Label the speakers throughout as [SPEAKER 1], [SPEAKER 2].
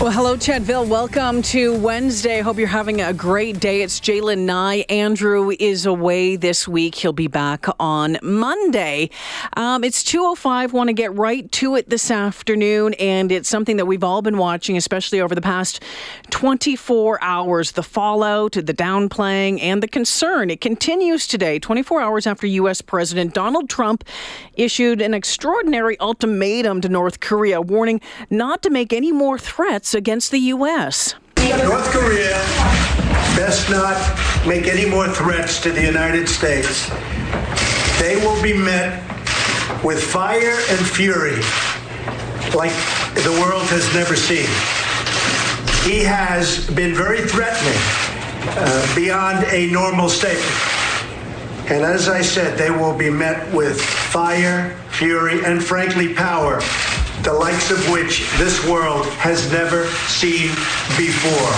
[SPEAKER 1] Well, hello, Chedville. Welcome to Wednesday. Hope you're having a great day. It's J'lyn Nye. Andrew is away this week. He'll be back on Monday. Um, it's 2.05. Want to get right to it this afternoon, and it's something that we've all been watching, especially over the past 24 hours. The fallout, the downplaying, and the concern. It continues today, 24 hours after U.S. President Donald Trump issued an extraordinary ultimatum to North Korea, warning not to make any more threats against the U.S.
[SPEAKER 2] North Korea best not make any more threats to the United States. They will be met with fire and fury like the world has never seen. He has been very threatening uh, beyond a normal statement. And as I said, they will be met with fire, fury, and frankly, power the likes of which this world has never seen before.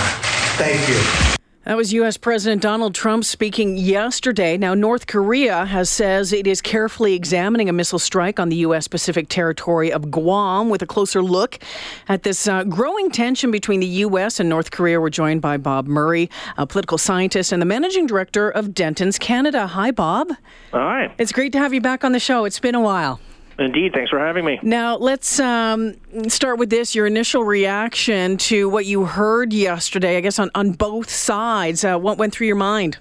[SPEAKER 2] Thank you.
[SPEAKER 1] That was U.S. President Donald Trump speaking yesterday. Now, North Korea has says it is carefully examining a missile strike on the U.S. Pacific territory of Guam. With a closer look at this uh, growing tension between the U.S. and North Korea, we're joined by Bob Murray, a political scientist and the managing director of Dentons Canada. Hi, Bob.
[SPEAKER 3] Hi.
[SPEAKER 1] It's great to have you back on the show. It's been a while.
[SPEAKER 3] Indeed. Thanks for having me.
[SPEAKER 1] Now, let's um, start with this your initial reaction to what you heard yesterday, I guess, on, on both sides. Uh, what went through your mind?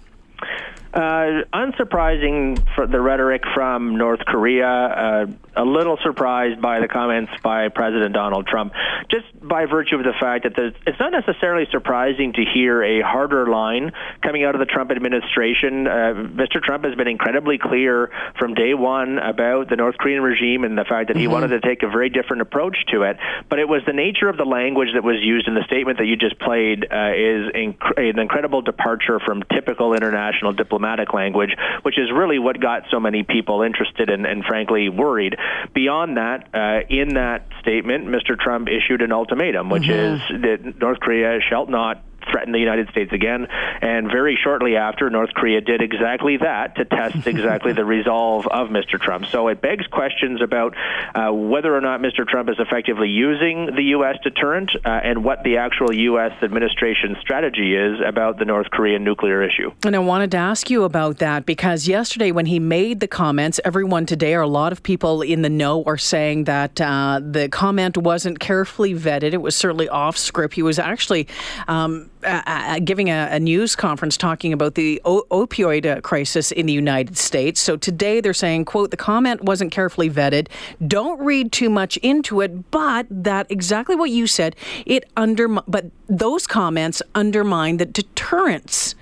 [SPEAKER 3] Uh, unsurprising for the rhetoric from North Korea. Uh, a little surprised by the comments by President Donald Trump, just by virtue of the fact that it's not necessarily surprising to hear a harder line coming out of the Trump administration. Uh, Mr. Trump has been incredibly clear from day one about the North Korean regime and the fact that he mm-hmm. wanted to take a very different approach to it. But it was the nature of the language that was used in the statement that you just played uh, is inc- an incredible departure from typical international diplomatic language, which is really what got so many people interested and, and frankly worried. Beyond that, uh, in that statement, Mr. Trump issued an ultimatum, which mm-hmm. is that North Korea shall not threaten the United States again. And very shortly after, North Korea did exactly that to test exactly the resolve of Mr. Trump. So it begs questions about uh, whether or not Mr. Trump is effectively using the U.S. deterrent uh, and what the actual U.S. administration strategy is about the North Korean nuclear issue.
[SPEAKER 1] And I wanted to ask you about that because yesterday, when he made the comments, everyone today, or a lot of people in the know, are saying that uh, the comment wasn't carefully vetted. It was certainly off script. He was actually um, uh, uh, giving a, a, news conference talking about the o- opioid uh, crisis in the United States. So today they're saying, "quote The comment wasn't carefully vetted. Don't read too much into it." But that exactly what you said. It under but those comments undermine the deterrence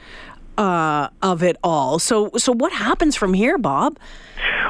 [SPEAKER 1] uh, of it all. So so what happens from here, Bob?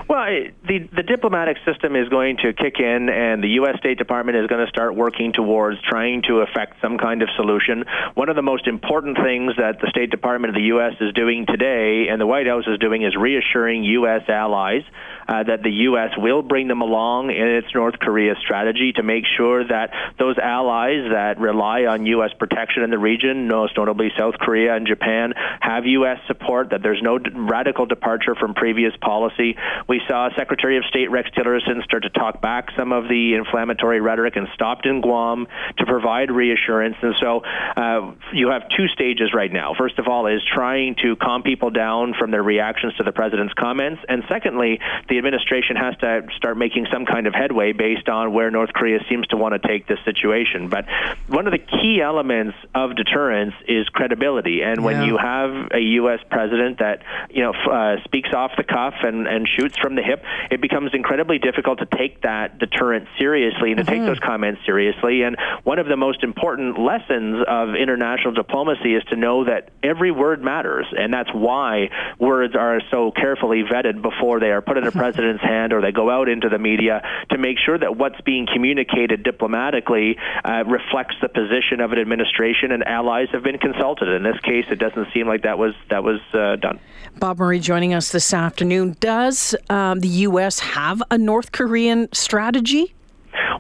[SPEAKER 3] Well, the the diplomatic system is going to kick in, and the U.S. State Department is going to start working towards trying to effect some kind of solution. One of the most important things that the State Department of the U.S. is doing today, and the White House is doing, is reassuring U.S. allies uh, that the U.S. will bring them along in its North Korea strategy to make sure that those allies that rely on U.S. protection in the region, most notably South Korea and Japan, have U.S. support. That there's no radical departure from previous policy. We saw Secretary of State Rex Tillerson start to talk back some of the inflammatory rhetoric and stopped in Guam to provide reassurance. And so uh, you have two stages right now. First of all, is trying to calm people down from their reactions to the president's comments, and secondly, the administration has to start making some kind of headway based on where North Korea seems to want to take this situation. But one of the key elements of deterrence is credibility, and when yeah. you have a U.S. president that you know uh, speaks off the cuff and, and shoots from the hip, it becomes incredibly difficult to take that deterrent seriously and to mm-hmm. take those comments seriously. And one of the most important lessons of international diplomacy is to know that every word matters, and that's why words are so carefully vetted before they are put in a president's hand or they go out into the media to make sure that what's being communicated diplomatically uh, reflects the position of an administration and allies have been consulted. In this case, it doesn't seem like that was that was uh, done.
[SPEAKER 1] Bob Murray joining us this afternoon. Does um, the U.S. have a North Korean strategy?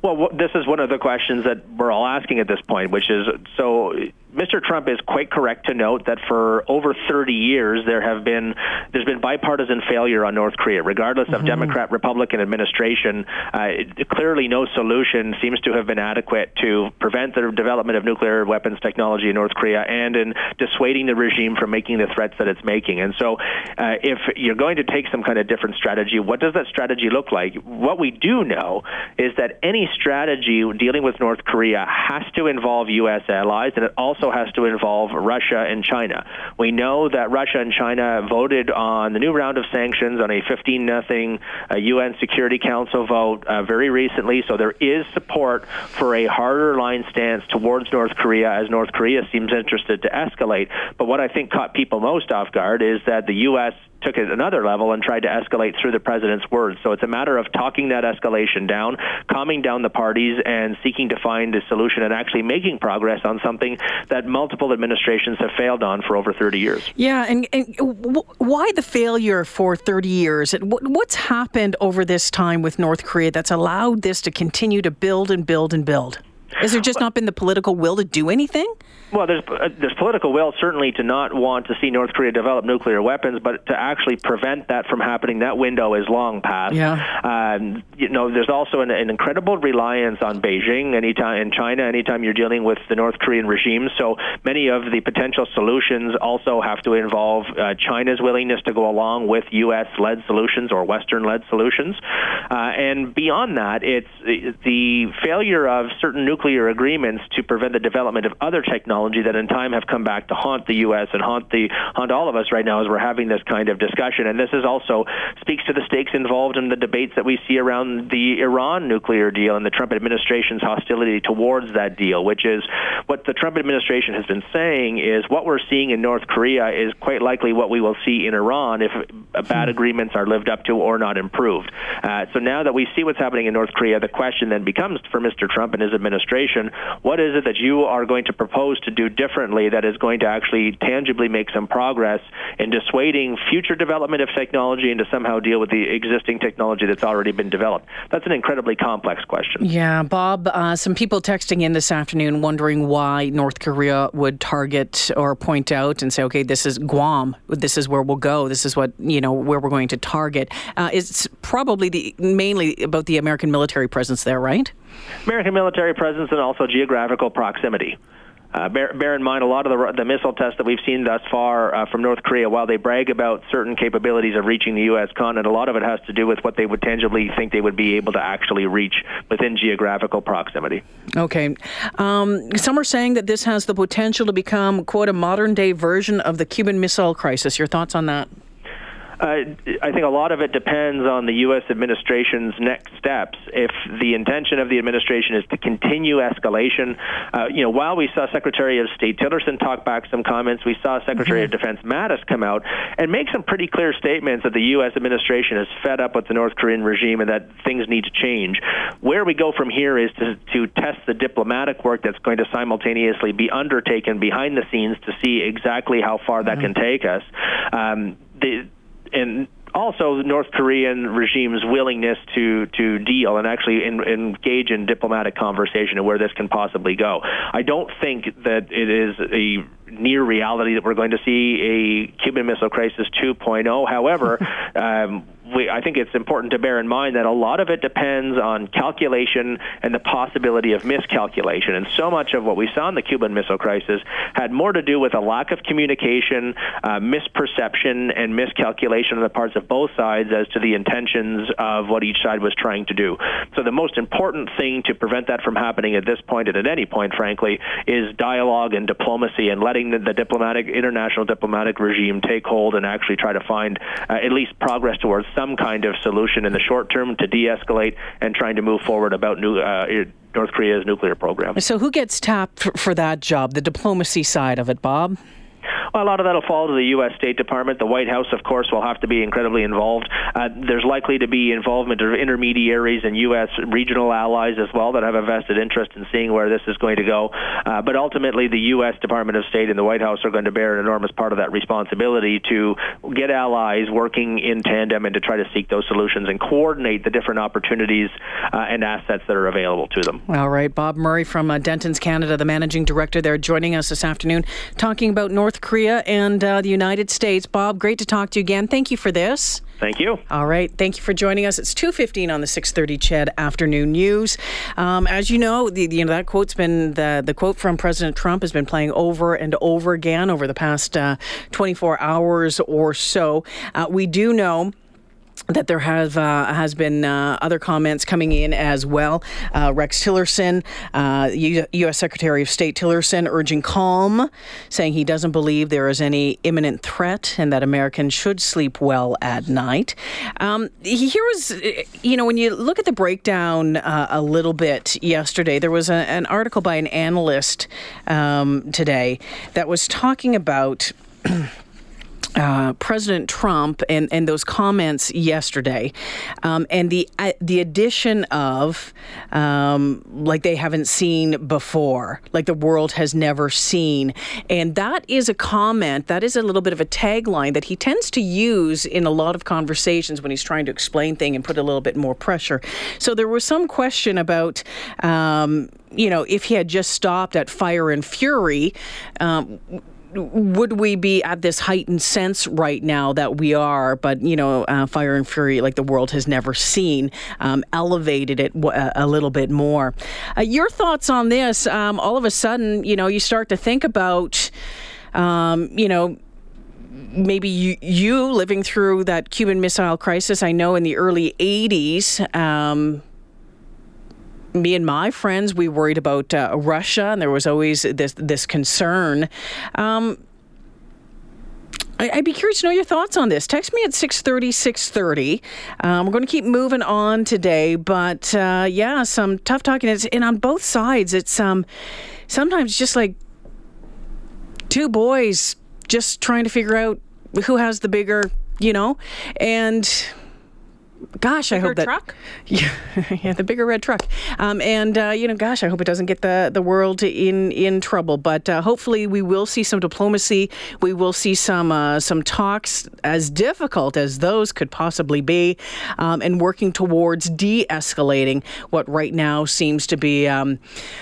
[SPEAKER 3] Well, this is one of the questions that we're all asking at this point, which is so Mr. Trump is quite correct to note that for over 30 years there have been there's been bipartisan failure on North Korea, regardless of mm-hmm. Democrat Republican administration. Uh, clearly, no solution seems to have been adequate to prevent the development of nuclear weapons technology in North Korea and in dissuading the regime from making the threats that it's making. And so, uh, if you're going to take some kind of different strategy, what does that strategy look like? What we do know is that any strategy dealing with North Korea has to involve U.S. allies, and it also has to involve Russia and China. We know that Russia and China voted on the new round of sanctions on a 15 nothing UN uh, Security Council vote uh, very recently, so there is support for a harder line stance towards North Korea as North Korea seems interested to escalate. But what I think caught people most off guard is that the U.S took it another level and tried to escalate through the president's words. So it's a matter of talking that escalation down, calming down the parties, and seeking to find a solution and actually making progress on something that multiple administrations have failed on for over 30 years.
[SPEAKER 1] Yeah, and, and why the failure for 30 years? What's happened over this time with North Korea that's allowed this to continue to build and build and build? Is there just not been the political will to do anything?
[SPEAKER 3] Well, there's uh, there's political will certainly to not want to see North Korea develop nuclear weapons, but to actually prevent that from happening, that window is long past.
[SPEAKER 1] Yeah.
[SPEAKER 3] Um, you know, there's also an, an, incredible reliance on Beijing anytime in China, anytime you're dealing with the North Korean regime. So many of the potential solutions also have to involve uh, China's willingness to go along with U.S.-led solutions or Western-led solutions, uh, and beyond that, it's the failure of certain nuclear agreements to prevent the development of other technology that in time have come back to haunt the U.S. and haunt the haunt all of us right now as we're having this kind of discussion. And this is also speaks to the stakes involved in the debates that we see around the Iran nuclear deal and the Trump administration's hostility towards that deal, which is what the Trump administration has been saying is what we're seeing in North Korea is quite likely what we will see in Iran if bad hmm. agreements are lived up to or not improved. Uh, so now that we see what's happening in North Korea, the question then becomes for Mr. Trump and his administration, what is it that you are going to propose to to do differently that is going to actually tangibly make some progress in dissuading future development of technology and to somehow deal with the existing technology that's already been developed? That's an incredibly complex question.
[SPEAKER 1] Yeah, Bob, uh, some people texting in this afternoon wondering why North Korea would target or point out and say, okay, this is Guam, this is where we'll go, this is what, you know, where we're going to target. Uh, it's probably the mainly about the American military presence there, right?
[SPEAKER 3] American military presence and also geographical proximity. Uh, bear, bear, in mind, a lot of the, the, missile tests that we've seen thus far uh, from North Korea, while they brag about certain capabilities of reaching the U.S. continent, a lot of it has to do with what they would tangibly think they would be able to actually reach within geographical proximity.
[SPEAKER 1] Okay. Um, some are saying that this has the potential to become, quote, a modern day version of the Cuban Missile Crisis. Your thoughts on that?
[SPEAKER 3] Uh, I think a lot of it depends on the U.S. administration's next steps. If the intention of the administration is to continue escalation, uh, you know, while we saw Secretary of State Tillerson talk back some comments, we saw Secretary mm-hmm. of Defense Mattis come out and make some pretty clear statements that the U.S. administration is fed up with the North Korean regime and that things need to change. Where we go from here is to, to test the diplomatic work that's going to simultaneously be undertaken behind the scenes to see exactly how far that mm-hmm. can take us. Um, the and also the North Korean regime's willingness to to deal and actually in, engage in diplomatic conversation and where this can possibly go. I don't think that it is a near reality that we're going to see a Cuban Missile Crisis 2.0. However, um, we, I think it's important to bear in mind that a lot of it depends on calculation and the possibility of miscalculation. And so much of what we saw in the Cuban Missile Crisis had more to do with a lack of communication, uh, misperception, and miscalculation on the parts of both sides as to the intentions of what each side was trying to do. So the most important thing to prevent that from happening at this point and at any point, frankly, is dialogue and diplomacy and letting the, the diplomatic, international diplomatic regime take hold and actually try to find uh, at least progress towards some kind of solution in the short term to de-escalate and trying to move forward about new, uh, North Korea's nuclear program.
[SPEAKER 1] So, who gets tapped for, for that job? The diplomacy side of it, Bob.
[SPEAKER 3] Well, a lot of that will fall to the U.S. State Department. The White House, of course, will have to be incredibly involved. Uh, there's likely to be involvement of intermediaries and U.S. regional allies as well that have a vested interest in seeing where this is going to go. Uh, but ultimately, the U.S. Department of State and the White House are going to bear an enormous part of that responsibility to get allies working in tandem and to try to seek those solutions and coordinate the different opportunities uh, and assets that are available to them.
[SPEAKER 1] All right. Bob Murray from uh, Dentons Canada, the managing director there, joining us this afternoon, talking about North Korea and uh, the United States. Bob, great to talk to you again. Thank you for this.
[SPEAKER 3] Thank you.
[SPEAKER 1] All right. Thank you for joining us. It's 2.15 on the 6.30 CHED Afternoon News. Um, as you know, the, you know, that quote's been, the, the quote from President Trump has been playing over and over again over the past uh, 24 hours or so. Uh, we do know that there have uh, has been uh, other comments coming in as well. Uh, Rex Tillerson, U- uh, U.S. Secretary of State Tillerson, urging calm, saying he doesn't believe there is any imminent threat and that Americans should sleep well at night. Um, here was, you know, when you look at the breakdown uh, a little bit yesterday, there was a, an article by an analyst um, today that was talking about. Uh, President Trump and, and those comments yesterday, um, and the uh, the addition of um, like they haven't seen before, like the world has never seen, and that is a comment that is a little bit of a tagline that he tends to use in a lot of conversations when he's trying to explain things and put a little bit more pressure. So there was some question about. Um, you know, if he had just stopped at fire and fury, um, would we be at this heightened sense right now that we are, but you know, uh, Fire and Fury, like the world has never seen, um, elevated it w- a little bit more. Uh, your thoughts on this? Um, all of a sudden, you know, you start to think about, um, you know, maybe you, you, living through that Cuban Missile Crisis. I know in the early 80s, um, me and my friends, we worried about uh, Russia, and there was always this this concern. Um, I'd be curious to know your thoughts on this. Text me at 630, 630. Um, we're going to keep moving on today, but uh, yeah, some tough talking. And on both sides, it's um, sometimes just like two boys just trying to figure out who has the bigger, you know, and gosh,
[SPEAKER 4] bigger
[SPEAKER 1] I hope that
[SPEAKER 4] truck.
[SPEAKER 1] Yeah, yeah, the bigger red truck. Um, and uh, you know, gosh, I hope it doesn't get the the world in in trouble. But uh, hopefully, we will see some diplomacy. We will see some uh, some talks, as difficult as those could possibly be, um, and working towards de-escalating what right now seems to be um,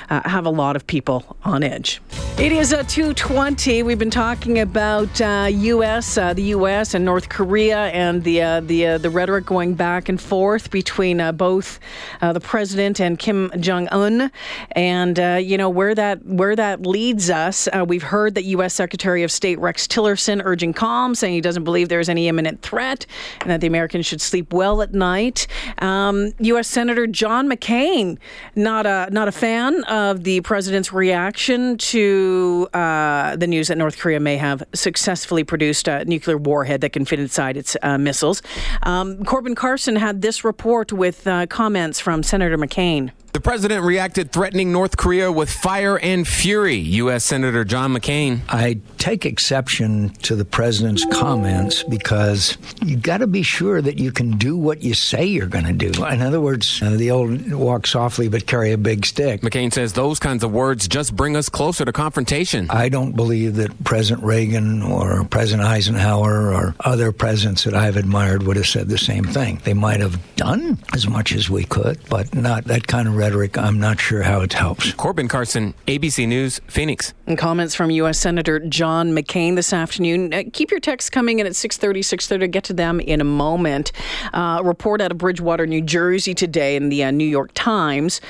[SPEAKER 1] uh, have a lot of people on edge. It is a 220. We've been talking about U.S. Uh, the U.S. and North Korea and the uh, the the rhetoric going back back and forth between uh, both uh, the president and Kim Jong Un, and uh, you know where that where that leads us. Uh, we've heard that U.S. Secretary of State Rex Tillerson urging calm, saying he doesn't believe there's any imminent threat, and that the Americans should sleep well at night. Um, U.S. Senator John McCain, not a not a fan of the president's reaction to uh, the news that North Korea may have successfully produced a nuclear warhead that can fit inside its missiles. Um, Corbin Carson Had this report with uh, comments from Senator McCain.
[SPEAKER 5] The president reacted threatening North Korea with fire and fury. U.S. Senator John McCain.
[SPEAKER 6] I take exception to the president's comments because you've got to be sure that you can do what you say you're going to do. In other words, uh, the old walk softly but carry a big stick.
[SPEAKER 5] McCain says those kinds of words just bring us closer to confrontation.
[SPEAKER 6] I don't believe that President Reagan or President Eisenhower or other presidents that I've admired would have said the same thing. They might have done as much as we could, but not that kind of rhetoric, I'm not sure how it helps.
[SPEAKER 5] Corbin Carson, ABC News, Phoenix.
[SPEAKER 1] And comments from U.S. Senator John McCain this afternoon. Uh, keep your texts coming in at 630, 630. Get to them in a moment. Uh, report out of Bridgewater, New Jersey today in the uh, New York Times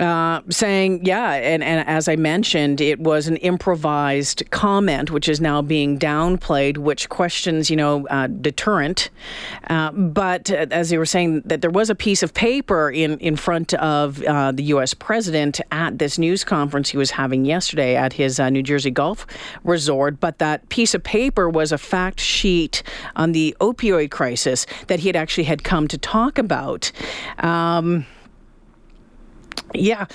[SPEAKER 1] uh, saying, yeah, and, and as I mentioned, it was an improvised comment, which is now being downplayed, which questions, you know, uh, deterrent. Uh, but uh, as they were saying, that there was a piece of paper in, in front of uh, the U.S. president at this news conference he was having yesterday at his New Jersey Golf Resort. But that piece of paper was a fact sheet on the opioid crisis that he had actually had come to talk about. Um, yeah,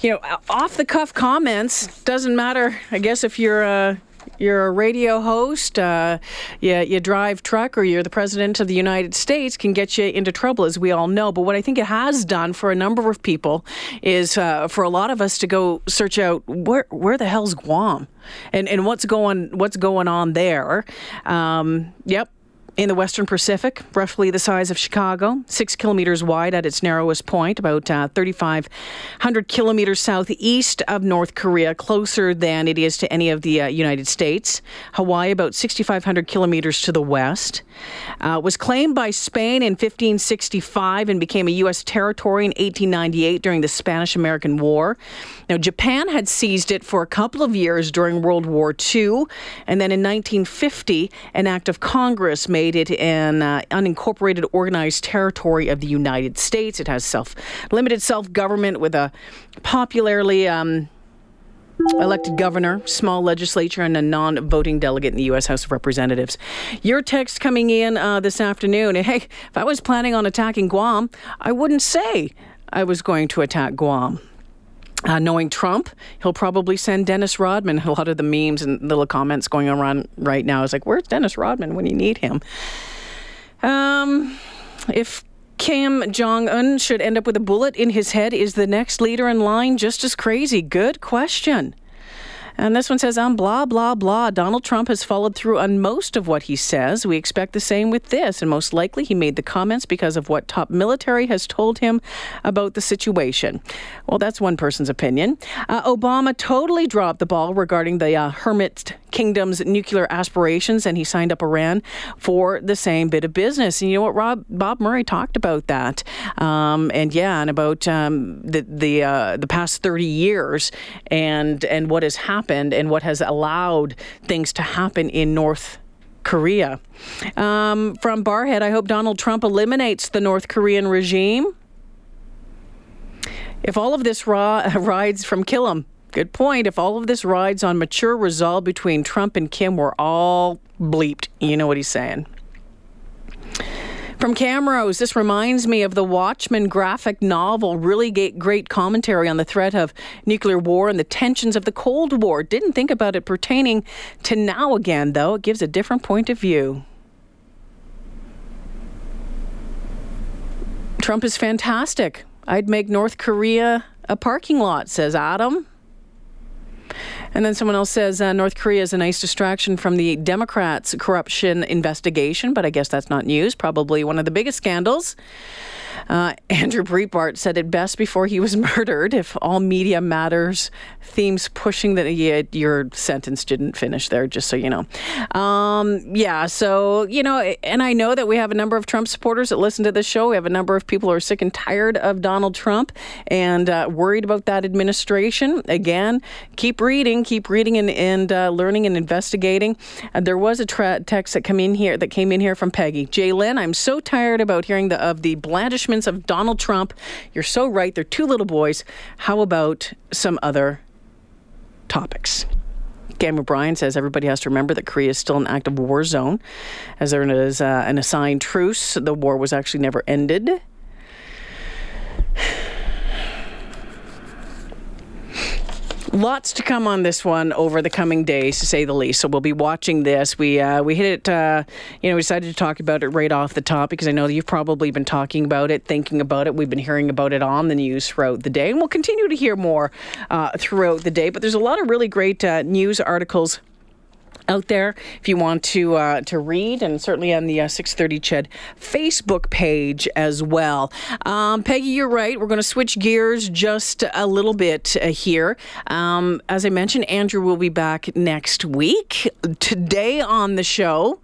[SPEAKER 1] you know, off the cuff comments doesn't matter. I guess if you're uh, you're a radio host, uh, you, you drive truck, or you're the president of the United States, can get you into trouble, as we all know. But what I think it has done for a number of people is uh, for a lot of us to go search out where where the hell's Guam, and and what's going what's going on there. Um, yep, in the Western Pacific, roughly the size of Chicago, six kilometers wide at its narrowest point, about uh, 3,500 kilometers southeast of North Korea, closer than it is to any of the uh, United States. Hawaii, about 6,500 kilometers to the west, uh, was claimed by Spain in 1565 and became a U.S. territory in 1898 during the Spanish American War. Now, Japan had seized it for a couple of years during World War II, and then in 1950, an act of Congress made it an uh, unincorporated organized territory of the United States. It has self limited self government with a popularly um, elected governor, small legislature, and a non voting delegate in the U.S. House of Representatives. Your text coming in uh, this afternoon. Hey, if I was planning on attacking Guam, I wouldn't say I was going to attack Guam. Uh, knowing Trump, he'll probably send Dennis Rodman. A lot of the memes and little comments going around right now is like, "Where's Dennis Rodman when you need him?" Um, if Kim Jong Un should end up with a bullet in his head, is the next leader in line just as crazy? Good question. And this one says, I'm blah, blah, blah. Donald Trump has followed through on most of what he says. We expect the same with this. And most likely he made the comments because of what top military has told him about the situation. Well, that's one person's opinion. Uh, Obama totally dropped the ball regarding the uh, hermit kingdom's nuclear aspirations, and he signed up Iran for the same bit of business. And you know what? Rob, Bob Murray talked about that. Um, and yeah, and about um, the, the, uh, the past 30 years and, and what has happened happened and what has allowed things to happen in North Korea. Um, from Barrhead, I hope Donald Trump eliminates the North Korean regime. If all of this rides from Killam, good point. If all of this rides on mature resolve between Trump and Kim, we're all bleeped. You know what he's saying. From Camrose, this reminds me of the Watchmen graphic novel. Really great commentary on the threat of nuclear war and the tensions of the Cold War. Didn't think about it pertaining to now again, though. It gives a different point of view. Trump is fantastic. I'd make North Korea a parking lot, says Adam. And then someone else says uh, North Korea is a nice distraction from the Democrats' corruption investigation, but I guess that's not news. Probably one of the biggest scandals. Uh, Andrew Breitbart said it best before he was murdered. If all media matters, themes pushing that. Your sentence didn't finish there, just so you know. Um, yeah, so, you know, and I know that we have a number of Trump supporters that listen to this show. We have a number of people who are sick and tired of Donald Trump and uh, worried about that administration. Again, keep reading, keep reading and, and uh, learning and investigating. Uh, there was a tra- text that came in here that came in here from Peggy. J'lyn, I'm so tired about hearing the, of the blandishments of Donald Trump. You're so right. They're two little boys. How about some other topics? Cam O'Brien says everybody has to remember that Korea is still an active war zone, as there is uh, an assigned truce. The war was actually never ended. Lots to come on this one over the coming days, to say the least. So we'll be watching this. We uh, we hit it. Uh, you know, we decided to talk about it right off the top because I know you've probably been talking about it, thinking about it. We've been hearing about it on the news throughout the day, and we'll continue to hear more uh, throughout the day. But there's a lot of really great uh, news articles out there if you want to uh, to read, and certainly on the uh, 630 Ched Facebook page as well. Um, Peggy, you're right. We're going to switch gears just a little bit uh, here. Um, as I mentioned, Andrew will be back next week. Today on the show,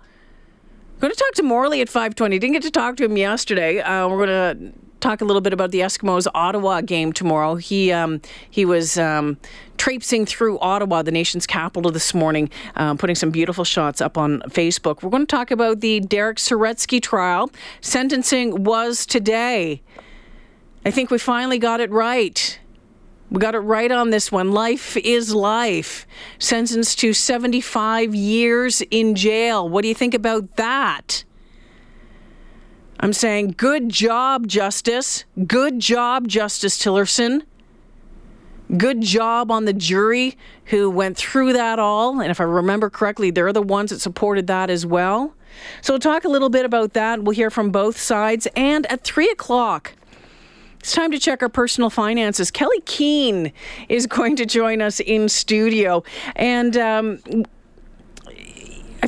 [SPEAKER 1] going to talk to Morley at 520. Didn't get to talk to him yesterday. Uh, we're going to talk a little bit about the Eskimos Ottawa game tomorrow. He um, he was um, traipsing through Ottawa, the nation's capital, this morning, um, putting some beautiful shots up on Facebook. We're going to talk about the Derek Saretzky trial. Sentencing was today. I think we finally got it right. We got it right on this one. Life is life. Sentenced to 75 years in jail. What do you think about that? I'm saying, good job, Justice. Good job, Justice Tilleman. Good job on the jury who went through that all. And if I remember correctly, they're the ones that supported that as well. So we'll talk a little bit about that. We'll hear from both sides. And at three o'clock, it's time to check our personal finances. Kelley Keehn is going to join us in studio. And um,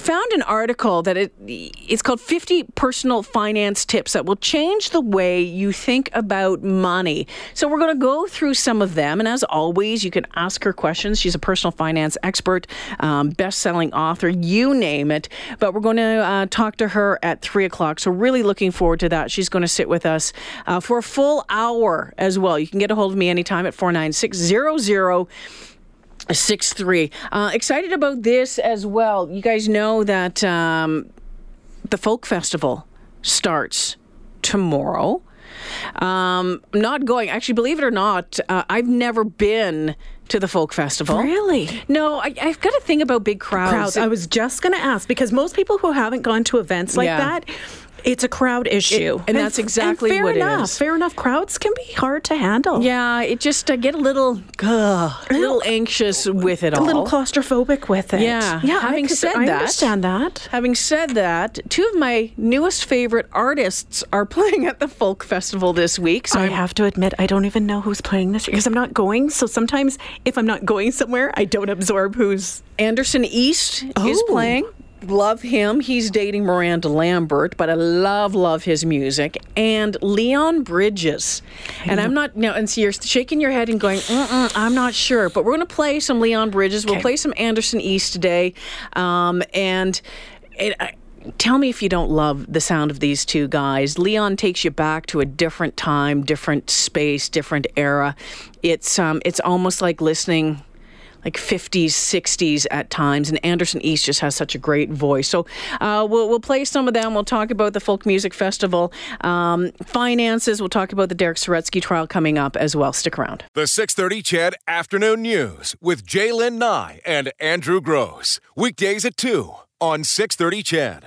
[SPEAKER 1] found an article that it it's called 50 personal finance tips that will change the way you think about money. So we're going to go through some of them and as always you can ask her questions. She's a personal finance expert, um, best-selling author, you name it. But we're going to uh, talk to her at 3 o'clock. So really looking forward to that. She's going to sit with us uh, for a full hour as well. You can get a hold of me anytime at 49600 Six three. Uh, excited about this as well. You guys know that um, the folk festival starts tomorrow. Um, I'm not going. Actually, believe it or not, uh, I've never been to the folk festival.
[SPEAKER 4] Really?
[SPEAKER 1] No, I, have got a thing about big crowds.
[SPEAKER 4] crowds. I was just going to ask because most people who haven't gone to events like yeah. that it's a crowd issue,
[SPEAKER 1] it, and, and, that's exactly
[SPEAKER 4] and
[SPEAKER 1] what
[SPEAKER 4] enough,
[SPEAKER 1] it is.
[SPEAKER 4] Fair enough. Crowds can be hard to handle.
[SPEAKER 1] Yeah, it just uh, get a little, uh, a little anxious with it all,
[SPEAKER 4] a little claustrophobic with it.
[SPEAKER 1] Yeah,
[SPEAKER 4] yeah.
[SPEAKER 1] Having
[SPEAKER 4] could,
[SPEAKER 1] said
[SPEAKER 4] I
[SPEAKER 1] that,
[SPEAKER 4] understand that.
[SPEAKER 1] Having said that, two of my newest favorite artists are playing at the folk festival this week.
[SPEAKER 4] So I I'm, have to admit, I don't even know who's playing this year because I'm not going. So sometimes, if I'm not going somewhere, I don't absorb who's.
[SPEAKER 1] Anderson East oh. is playing love him. He's dating Miranda Lambert, but I love, love his music. And Leon Bridges. And I'm not, now, and so you're shaking your head and going, I'm not sure. But we're going to play some Leon Bridges. We'll play some Anderson East today. Um, and it, I, tell me if you don't love the sound of these two guys. Leon takes you back to a different time, different space, different era. It's um, it's almost like listening like 50s, 60s at times. And Anderson East just has such a great voice. So uh, we'll, we'll play some of them. We'll talk about the Folk Music Festival, um, finances. We'll talk about the Derek Saretzky trial coming up as well. Stick around.
[SPEAKER 7] The 630 CHED Afternoon News with J'lyn Nye and Andrew Gross. Weekdays at 2 on 630 CHED.